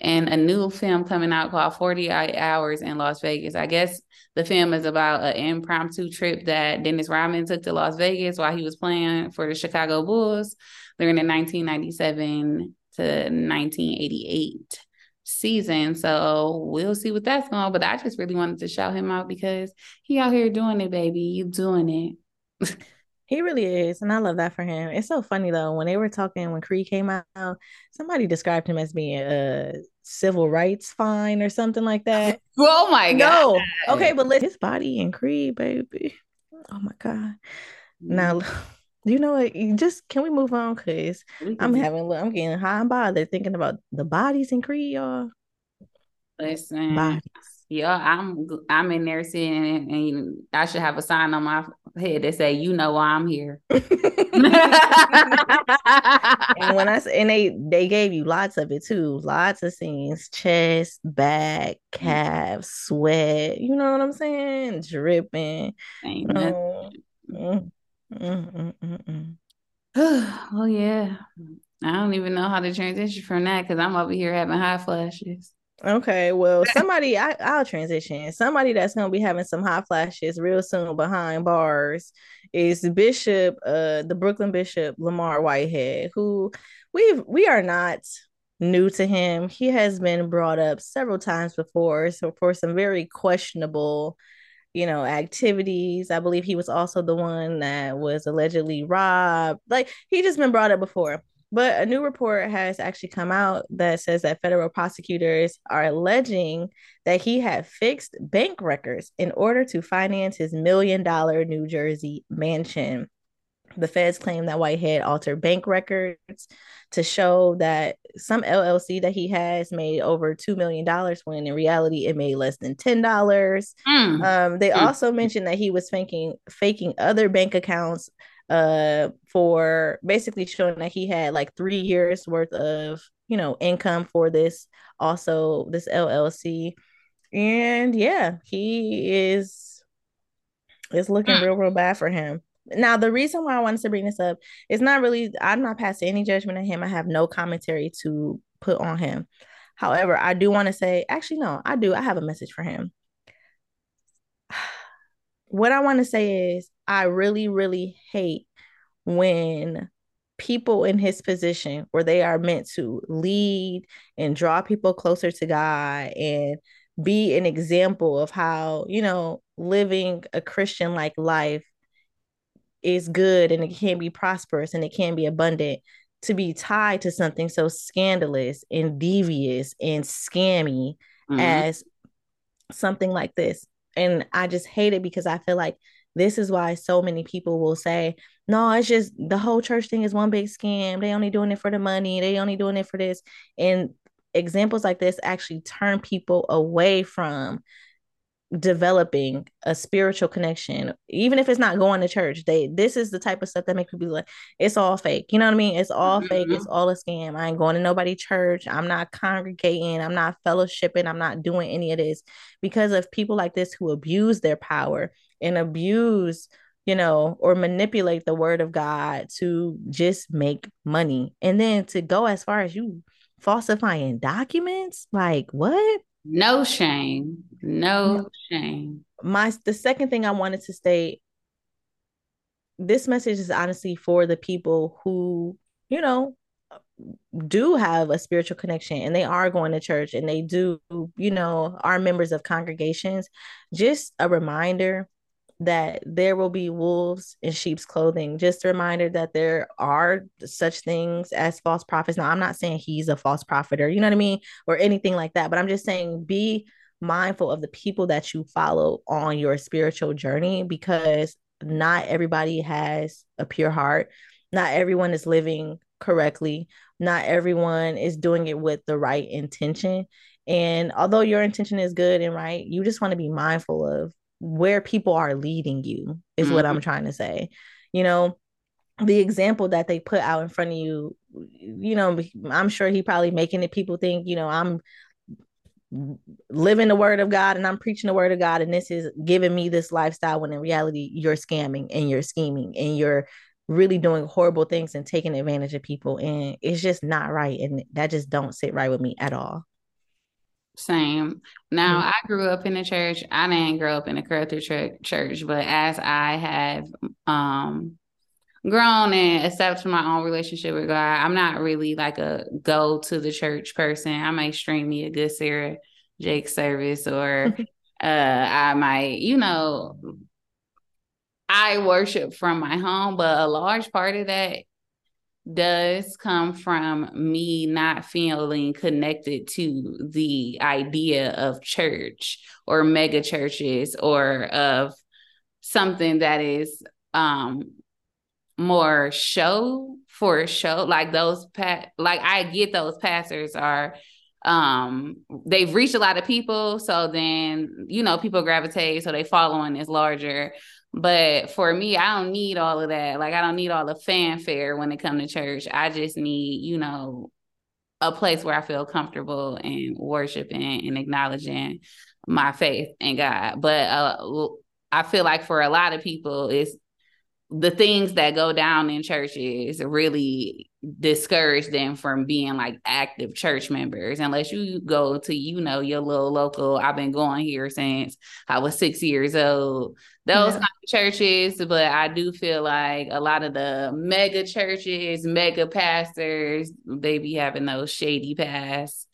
in a new film coming out called 48 Hours in Las Vegas. I guess the film is about an impromptu trip that Dennis Rodman took to Las Vegas while he was playing for the Chicago Bulls during the 1997 to 1988 season. So we'll see what that's going. But I just really wanted to shout him out because he out here doing it, baby. You doing it. He really is. And I love that for him. It's so funny though. When they were talking, when Creed came out, somebody described him as being a civil rights fine or something like that. Oh my God. No. Okay, but let his body in Creed, baby. Oh my God. Now do mm. you know what? You just can we move on? Cause I'm having I'm getting high and bothered thinking about the bodies in Creed, y'all. Listen, bodies. Yeah, I'm I'm in there sitting and, and, I should have a sign on my head that say, "You know why I'm here." and when I say, and they they gave you lots of it too, lots of scenes, chest, back, mm. calves, sweat. You know what I'm saying? Dripping. Ain't mm, mm, mm, oh yeah, I don't even know how to transition from that because I'm over here having high flashes. Okay, well, somebody I, I'll transition. Somebody that's gonna be having some hot flashes real soon behind bars is Bishop, uh, the Brooklyn Bishop Lamar Whitehead, who we we are not new to him. He has been brought up several times before, so for some very questionable, you know, activities. I believe he was also the one that was allegedly robbed. Like he just been brought up before. But a new report has actually come out that says that federal prosecutors are alleging that he had fixed bank records in order to finance his million dollar New Jersey mansion. The feds claim that Whitehead altered bank records to show that some LLC that he has made over $2 million when in reality it made less than $10. Mm. Um, they mm. also mentioned that he was faking, faking other bank accounts uh for basically showing that he had like three years worth of you know income for this also this llc and yeah he is it's looking real real bad for him. Now the reason why i wanted to bring this up is not really i'm not passing any judgment on him. I have no commentary to put on him. However i do want to say actually no i do. I have a message for him. What I want to say is I really, really hate when people in his position where they are meant to lead and draw people closer to God and be an example of how, you know, living a Christian like life is good and it can be prosperous and it can be abundant to be tied to something so scandalous and devious and scammy mm-hmm. as something like this. And I just hate it because I feel like this is why so many people will say, no, it's just the whole church thing is one big scam. They only doing it for the money. They only doing it for this. And examples like this actually turn people away from developing a spiritual connection even if it's not going to church. They this is the type of stuff that make people like it's all fake. You know what i mean? It's all mm-hmm. fake it's all a scam. I ain't going to nobody church. I'm not congregating. I'm not fellowshipping. I'm not doing any of this. Because of people like this who abuse their power and abuse you know or manipulate the word of god to just make money and then to go as far as you falsifying documents like what no shame. No shame. My the second thing I wanted to state this message is honestly for the people who, you know, do have a spiritual connection and they are going to church and they do, you know, are members of congregations. Just a reminder that there will be wolves in sheep's clothing. Just a reminder that there are such things as false prophets. Now, I'm not saying he's a false prophet or, you know what I mean, or anything like that, but I'm just saying be mindful of the people that you follow on your spiritual journey because not everybody has a pure heart. Not everyone is living correctly. Not everyone is doing it with the right intention. And although your intention is good and right, you just want to be mindful of where people are leading you is mm-hmm. what I'm mm-hmm. trying to say. You know, the example that they put out in front of you, you know, I'm sure he probably making it people think, you know, I'm living the word of God and I'm preaching the word of God and this is giving me this lifestyle when in reality you're scamming and you're scheming and you're really doing horrible things and taking advantage of people and it's just not right and that just don't sit right with me at all. Same. Now, mm-hmm. I grew up in the church. I didn't grow up in a Catholic church, but as I have um, grown and accepted my own relationship with God, I'm not really like a go to the church person. I might stream me a good Sarah Jake service, or uh, I might, you know, I worship from my home, but a large part of that does come from me not feeling connected to the idea of church or mega churches or of something that is um more show for show. Like those pat like I get those pastors are um they've reached a lot of people. So then you know people gravitate so they following is larger but for me, I don't need all of that. Like I don't need all the fanfare when it come to church. I just need, you know, a place where I feel comfortable and worshiping and acknowledging my faith in God. But uh, I feel like for a lot of people, it's the things that go down in churches really discourage them from being like active church members unless you go to you know your little local i've been going here since i was six years old those yeah. kind of churches but i do feel like a lot of the mega churches mega pastors they be having those shady past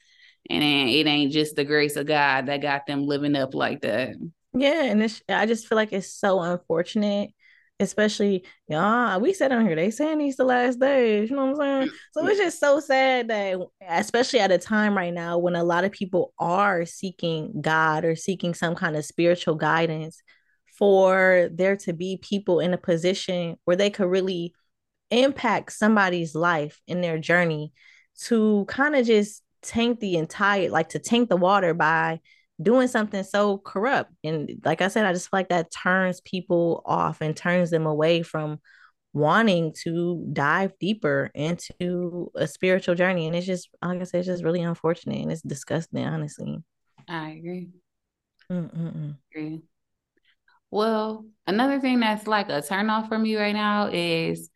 and it ain't just the grace of god that got them living up like that. Yeah and it's i just feel like it's so unfortunate especially yeah we said on here they saying these the last days you know what i'm saying? Mm-hmm. So it's just so sad that especially at a time right now when a lot of people are seeking god or seeking some kind of spiritual guidance for there to be people in a position where they could really impact somebody's life in their journey to kind of just tank the entire like to tank the water by doing something so corrupt. And like I said, I just feel like that turns people off and turns them away from wanting to dive deeper into a spiritual journey. And it's just, like I said, it's just really unfortunate and it's disgusting, honestly. I agree. Mm-mm-mm. agree. Well, another thing that's like a turn off for me right now is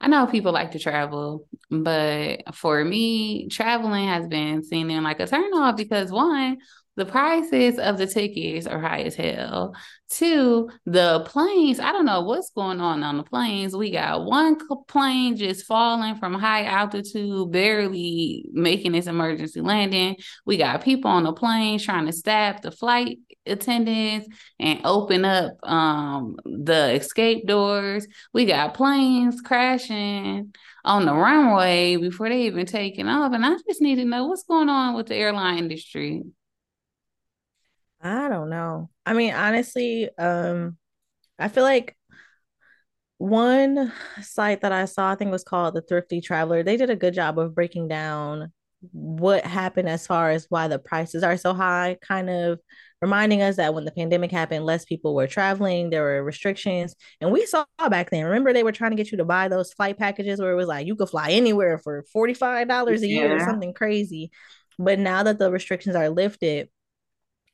I know people like to travel, but for me, traveling has been seen in like a turn off because one, the prices of the tickets are high as hell. Two, the planes, I don't know what's going on on the planes. We got one plane just falling from high altitude, barely making its emergency landing. We got people on the plane trying to stab the flight attendants and open up um, the escape doors. We got planes crashing on the runway before they even taking off. And I just need to know what's going on with the airline industry. I don't know. I mean, honestly, um, I feel like one site that I saw, I think was called the Thrifty Traveler, they did a good job of breaking down what happened as far as why the prices are so high, kind of reminding us that when the pandemic happened, less people were traveling, there were restrictions. And we saw back then, remember they were trying to get you to buy those flight packages where it was like you could fly anywhere for $45 a year or something crazy. But now that the restrictions are lifted,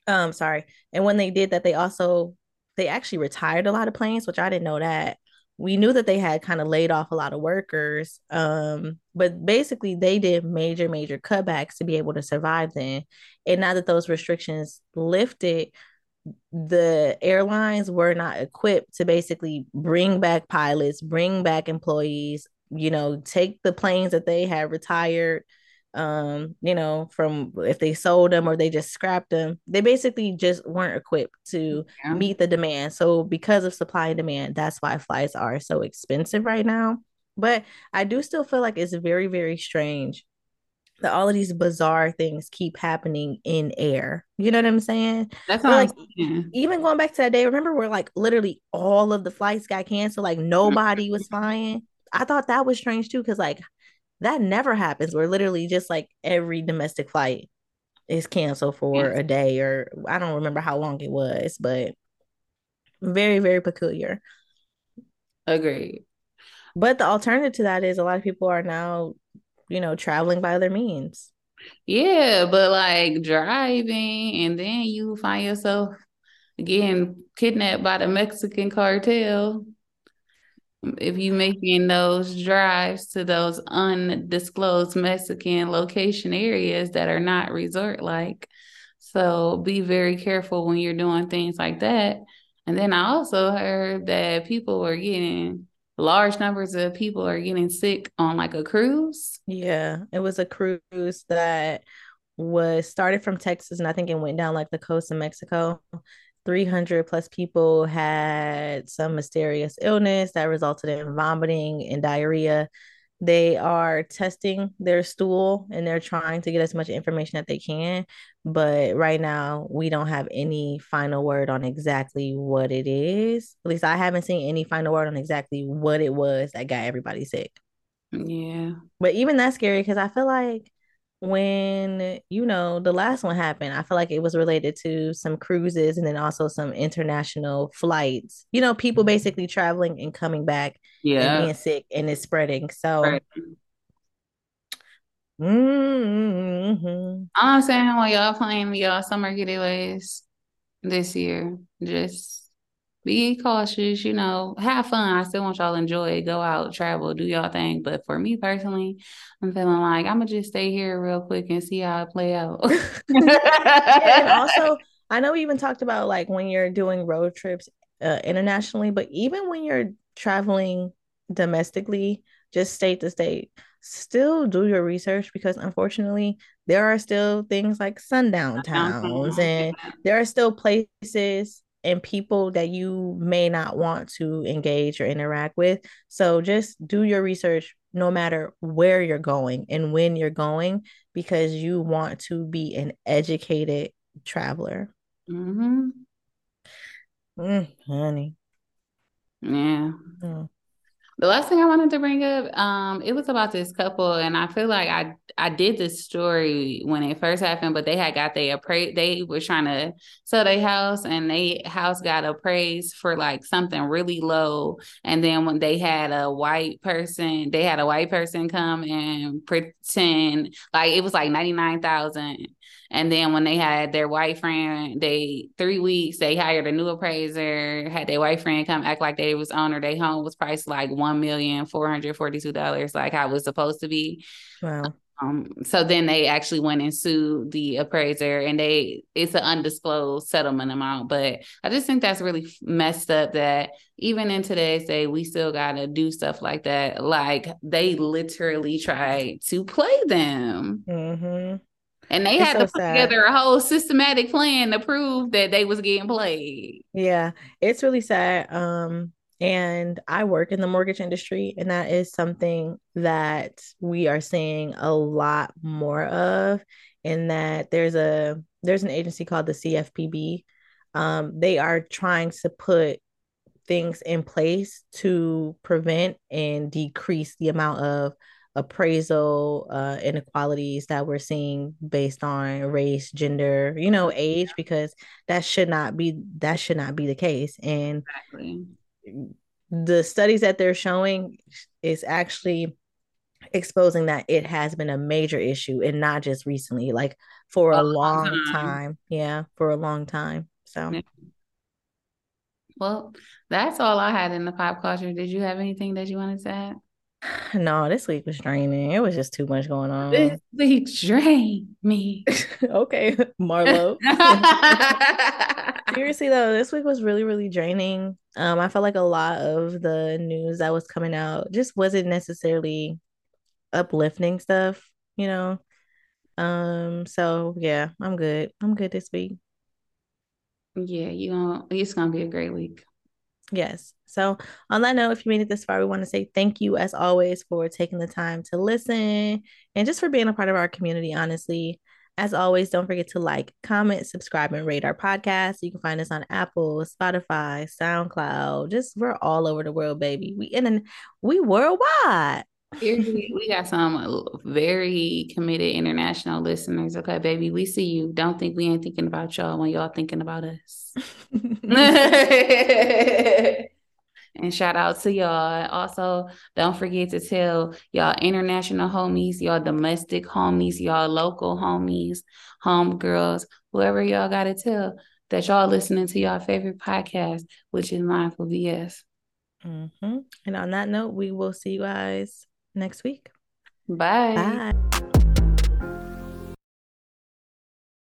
um, sorry. And when they did that, they also they actually retired a lot of planes, which I didn't know that. We knew that they had kind of laid off a lot of workers. Um, but basically they did major, major cutbacks to be able to survive then. And now that those restrictions lifted, the airlines were not equipped to basically bring back pilots, bring back employees, you know, take the planes that they had retired um you know from if they sold them or they just scrapped them they basically just weren't equipped to yeah. meet the demand. So because of supply and demand that's why flights are so expensive right now. But i do still feel like it's very very strange that all of these bizarre things keep happening in air. You know what i'm saying? That's like even going back to that day remember where like literally all of the flights got canceled like nobody was flying? I thought that was strange too because like that never happens where literally just like every domestic flight is canceled for mm. a day or I don't remember how long it was, but very, very peculiar. Agreed. But the alternative to that is a lot of people are now, you know, traveling by other means. Yeah, but like driving and then you find yourself getting kidnapped by the Mexican cartel if you making those drives to those undisclosed Mexican location areas that are not resort like. So be very careful when you're doing things like that. And then I also heard that people are getting large numbers of people are getting sick on like a cruise. Yeah, it was a cruise that was started from Texas and I think it went down like the coast of Mexico. 300 plus people had some mysterious illness that resulted in vomiting and diarrhea. They are testing their stool and they're trying to get as much information that they can. But right now, we don't have any final word on exactly what it is. At least I haven't seen any final word on exactly what it was that got everybody sick. Yeah. But even that's scary because I feel like when you know the last one happened i feel like it was related to some cruises and then also some international flights you know people basically traveling and coming back yeah and being sick and it's spreading so right. mm-hmm. i'm saying while y'all playing y'all summer getaways this year just be cautious, you know, have fun. I still want y'all to enjoy, go out, travel, do y'all thing. But for me personally, I'm feeling like I'm gonna just stay here real quick and see how it play out. and also, I know we even talked about like when you're doing road trips uh, internationally, but even when you're traveling domestically, just state to state, still do your research because unfortunately there are still things like sundown towns and there are still places and people that you may not want to engage or interact with. So just do your research no matter where you're going and when you're going because you want to be an educated traveler. Mm-hmm. Mm, honey. Yeah. Mm. The last thing I wanted to bring up, um, it was about this couple, and I feel like I I did this story when it first happened, but they had got they appraised. They were trying to sell their house, and they house got appraised for like something really low. And then when they had a white person, they had a white person come and pretend like it was like ninety nine thousand and then when they had their white friend, they three weeks they hired a new appraiser, had their white friend come act like they was owner. Their home was priced like one million four hundred forty two dollars, like how it was supposed to be. Wow. Um, so then they actually went and sued the appraiser, and they it's an undisclosed settlement amount. But I just think that's really messed up that even in today's day, we still gotta do stuff like that. Like they literally tried to play them. Mm-hmm. And they it's had so to put sad. together a whole systematic plan to prove that they was getting played. Yeah, it's really sad. Um, and I work in the mortgage industry, and that is something that we are seeing a lot more of. In that there's a there's an agency called the CFPB. Um, they are trying to put things in place to prevent and decrease the amount of appraisal uh, inequalities that we're seeing based on race, gender, you know, age, because that should not be that should not be the case. And exactly the studies that they're showing is actually exposing that it has been a major issue and not just recently, like for a, a long, long time. time. Yeah, for a long time. So, yeah. well, that's all I had in the pop culture. Did you have anything that you wanted to add? No, this week was draining. It was just too much going on. This week drained me. okay, Marlo. Seriously though, this week was really, really draining. Um, I felt like a lot of the news that was coming out just wasn't necessarily uplifting stuff, you know. Um, so yeah, I'm good. I'm good this week. Yeah, you know, it's gonna be a great week. Yes. So, on that note, if you made it this far, we want to say thank you as always for taking the time to listen and just for being a part of our community, honestly. As always, don't forget to like, comment, subscribe, and rate our podcast. You can find us on Apple, Spotify, SoundCloud. Just we're all over the world, baby. We in and we worldwide. We got some very committed international listeners. Okay, baby, we see you. Don't think we ain't thinking about y'all when y'all thinking about us. And shout out to y'all. Also, don't forget to tell y'all international homies, y'all domestic homies, y'all local homies, home girls, whoever y'all got to tell that y'all listening to y'all favorite podcast, which is Mindful BS. Mm-hmm. And on that note, we will see you guys next week. Bye. Bye.